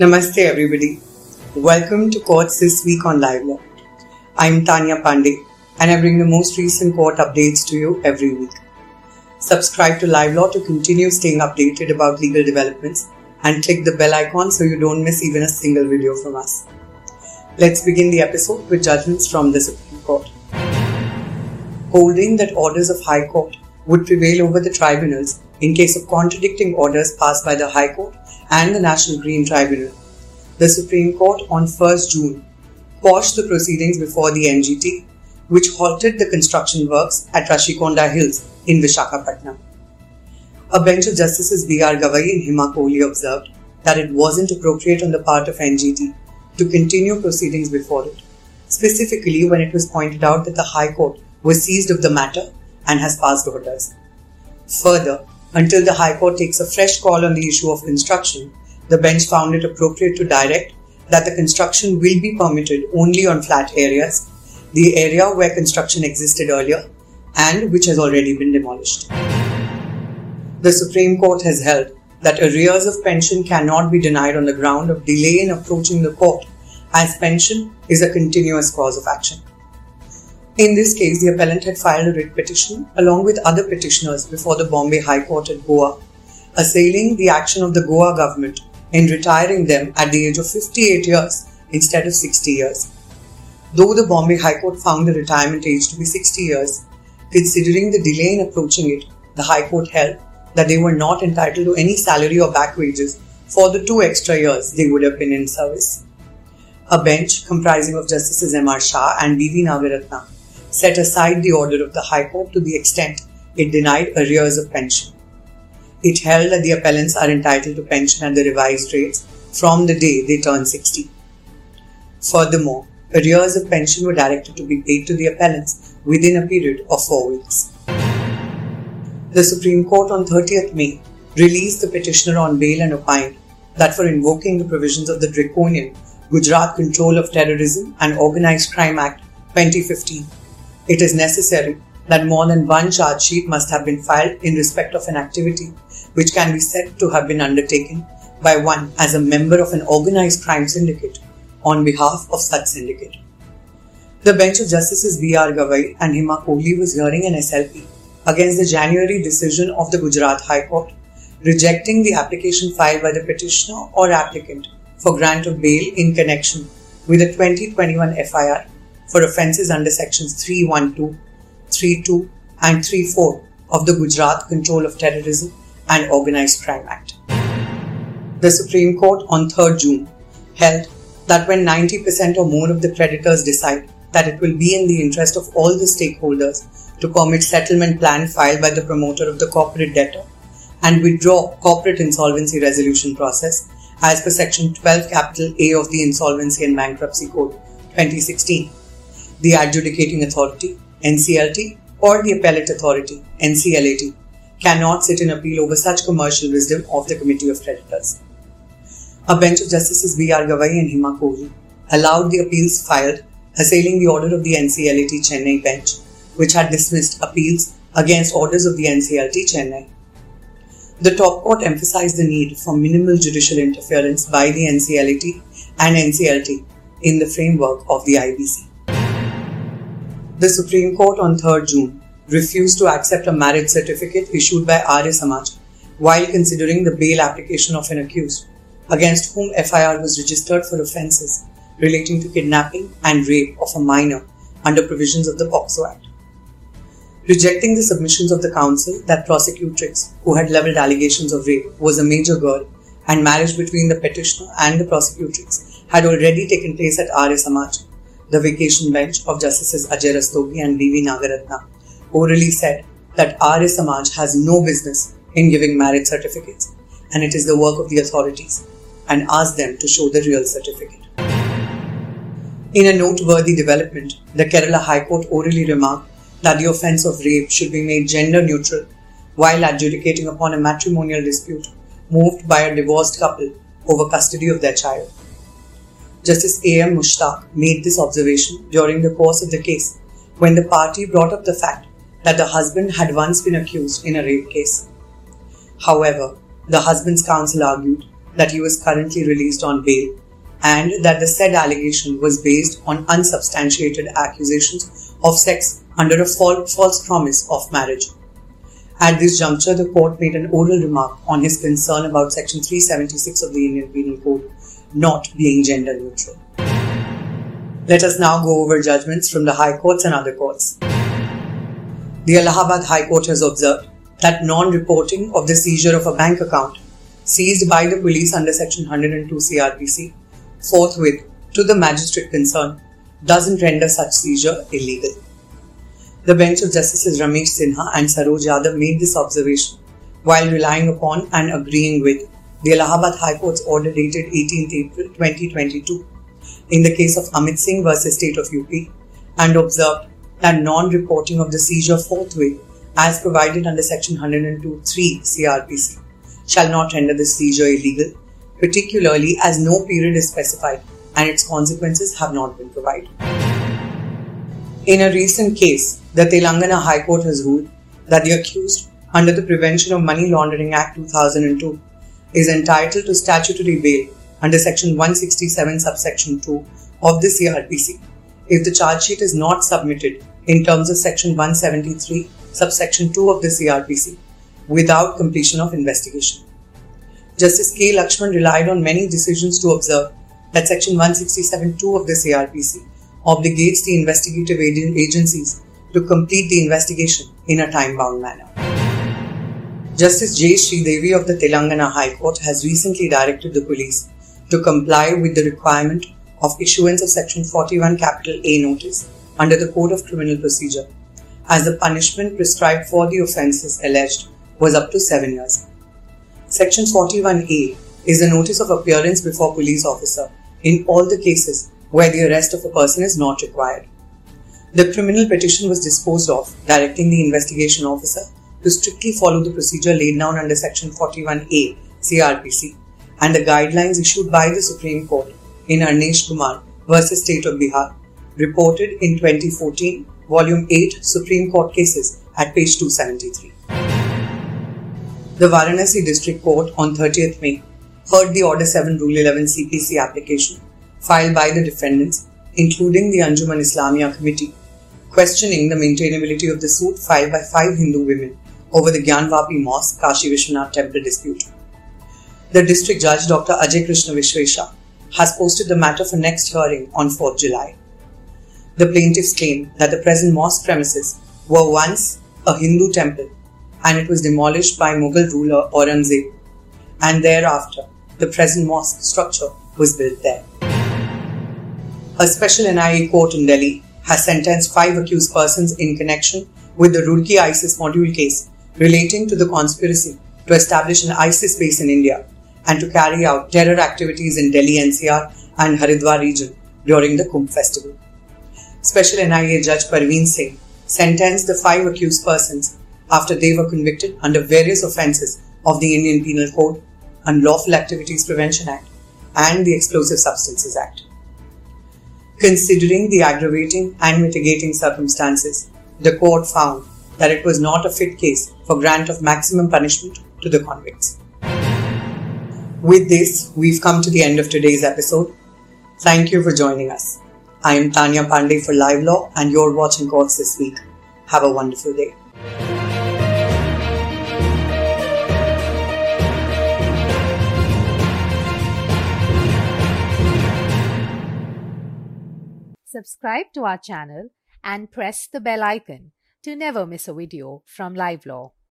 Namaste, everybody. Welcome to Courts This Week on Live Law. I'm Taniya Pandey, and I bring the most recent court updates to you every week. Subscribe to Live Law to continue staying updated about legal developments and click the bell icon so you don't miss even a single video from us. Let's begin the episode with judgments from the Supreme Court. Holding that orders of High Court would prevail over the tribunals in case of contradicting orders passed by the High Court and the National Green Tribunal. The Supreme Court on 1st June quashed the proceedings before the NGT, which halted the construction works at Rushikonda Hills in Vishakhapatnam. A bench of Justices B.R. Gavai and Hima Kohli observed that it wasn't appropriate on the part of NGT to continue proceedings before it, specifically when it was pointed out that the High Court was seized of the matter and has passed orders. Further, until the High Court takes a fresh call on the issue of construction, the bench found it appropriate to direct that the construction will be permitted only on flat areas, the area where construction existed earlier, and which has already been demolished. The Supreme Court has held that arrears of pension cannot be denied on the ground of delay in approaching the court, as pension is a continuous cause of action. In this case, the appellant had filed a writ petition along with other petitioners before the Bombay High Court at Goa, assailing the action of the Goa government in retiring them at the age of 58 years instead of 60 years. Though the Bombay High Court found the retirement age to be 60 years, considering the delay in approaching it, the High Court held that they were not entitled to any salary or back wages for the two extra years they would have been in service. A bench comprising of Justices M. R. Shah and B. V. Nagaratna set aside the order of the High Court to the extent it denied arrears of pension. It held that the appellants are entitled to pension at the revised rates from the day they turn 60. Furthermore, arrears of pension were directed to be paid to the appellants within a period of four weeks. The Supreme Court on 30th May released the petitioner on bail and opined that for invoking the provisions of the draconian Gujarat Control of Terrorism and Organized Crime Act 2015 it is necessary that more than one charge sheet must have been filed in respect of an activity which can be said to have been undertaken by one as a member of an organized crime syndicate on behalf of such syndicate. The bench of Justices B.R. Gavai and Hima Kohli was hearing an SLP against the January decision of the Gujarat High Court rejecting the application filed by the petitioner or applicant for grant of bail in connection with the 2021 FIR for offences under sections 312, 32, and 34 of the Gujarat Control of Terrorism and Organised Crime Act. The Supreme Court on 3rd June held that when 90% or more of the creditors decide that it will be in the interest of all the stakeholders to permit settlement plan filed by the promoter of the corporate debtor and withdraw corporate insolvency resolution process as per section 12 capital A of the Insolvency and Bankruptcy Code 2016 the adjudicating authority, NCLT, or the appellate authority, NCLAT, cannot sit in appeal over such commercial wisdom of the Committee of Creditors. A bench of Justices B.R. Gavai and Hima Kohli allowed the appeals filed assailing the order of the NCLAT Chennai bench, which had dismissed appeals against orders of the NCLT Chennai. The top court emphasized the need for minimal judicial interference by the NCLAT and NCLT in the framework of the IBC the Supreme Court on 3rd June refused to accept a marriage certificate issued by Arya Samaj while considering the bail application of an accused against whom FIR was registered for offences relating to kidnapping and rape of a minor under provisions of the POCSO Act. Rejecting the submissions of the counsel that prosecutrix, who had levelled allegations of rape, was a major girl and marriage between the petitioner and the prosecutrix had already taken place at Arya Samaj the vacation bench of Justices Ajay Rastogi and B.V. Nagaratna orally said that Arya Samaj has no business in giving marriage certificates and it is the work of the authorities and asked them to show the real certificate. In a noteworthy development, the Kerala High Court orally remarked that the offence of rape should be made gender neutral while adjudicating upon a matrimonial dispute moved by a divorced couple over custody of their child. Justice A. M. Mushtaq made this observation during the course of the case when the party brought up the fact that the husband had once been accused in a rape case. However, the husband's counsel argued that he was currently released on bail and that the said allegation was based on unsubstantiated accusations of sex under a false promise of marriage. At this juncture, the court made an oral remark on his concern about Section 376 of the Indian Penal Code not being gender neutral. Let us now go over judgments from the High Courts and other courts. The Allahabad High Court has observed that non reporting of the seizure of a bank account seized by the police under Section 102 CRPC forthwith to the magistrate concerned doesn't render such seizure illegal. The bench of Justices Ramesh Sinha and Saroj Yadav made this observation while relying upon and agreeing with the Allahabad High Court's order dated 18th April 2022 in the case of Amit Singh versus State of UP and observed that non-reporting of the seizure forthwith as provided under section 102.3 CRPC shall not render the seizure illegal, particularly as no period is specified and its consequences have not been provided. In a recent case, the Telangana High Court has ruled that the accused under the Prevention of Money Laundering Act 2002 is entitled to statutory bail under section 167 subsection 2 of the CRPC if the charge sheet is not submitted in terms of section 173 subsection 2 of the CRPC without completion of investigation. Justice K. Lakshman relied on many decisions to observe that section 167.2 of the CRPC obligates the investigative agencies to complete the investigation in a time bound manner. Justice J. Sridevi of the Telangana High Court has recently directed the police to comply with the requirement of issuance of Section 41 capital A notice under the Code of Criminal Procedure, as the punishment prescribed for the offences alleged was up to seven years. Section 41A is a notice of appearance before police officer in all the cases where the arrest of a person is not required. The criminal petition was disposed of, directing the investigation officer to strictly follow the procedure laid down under Section 41A CRPC and the guidelines issued by the Supreme Court in Arnesh Kumar versus State of Bihar, reported in 2014, Volume 8 Supreme Court Cases at page 273. The Varanasi District Court on 30th May heard the Order 7 Rule 11 CPC application filed by the defendants, including the Anjuman Islamia Committee, questioning the maintainability of the suit filed by five Hindu women over the Gyanvapi Mosque Kashi Vishwanath Temple dispute. The district judge, Dr. Ajay Krishna Vishwesha, has posted the matter for next hearing on 4th July. The plaintiffs claim that the present mosque premises were once a Hindu temple and it was demolished by Mughal ruler Aurangzeb, and thereafter the present mosque structure was built there. A special NIA court in Delhi has sentenced five accused persons in connection with the Roorkee ISIS module case relating to the conspiracy to establish an ISIS base in India and to carry out terror activities in Delhi NCR and Haridwar region during the Kumbh festival. Special NIA Judge Parveen Singh sentenced the five accused persons after they were convicted under various offences of the Indian Penal Code, Unlawful Activities Prevention Act, and the Explosive Substances Act. Considering the aggravating and mitigating circumstances, the court found that it was not a fit case for grant of maximum punishment to the convicts. With this, we've come to the end of today's episode. Thank you for joining us. I am Taniya Pandey for Live Law, and you're watching Courts this week. Have a wonderful day. Subscribe to our channel and press the bell icon to never miss a video from Live Law.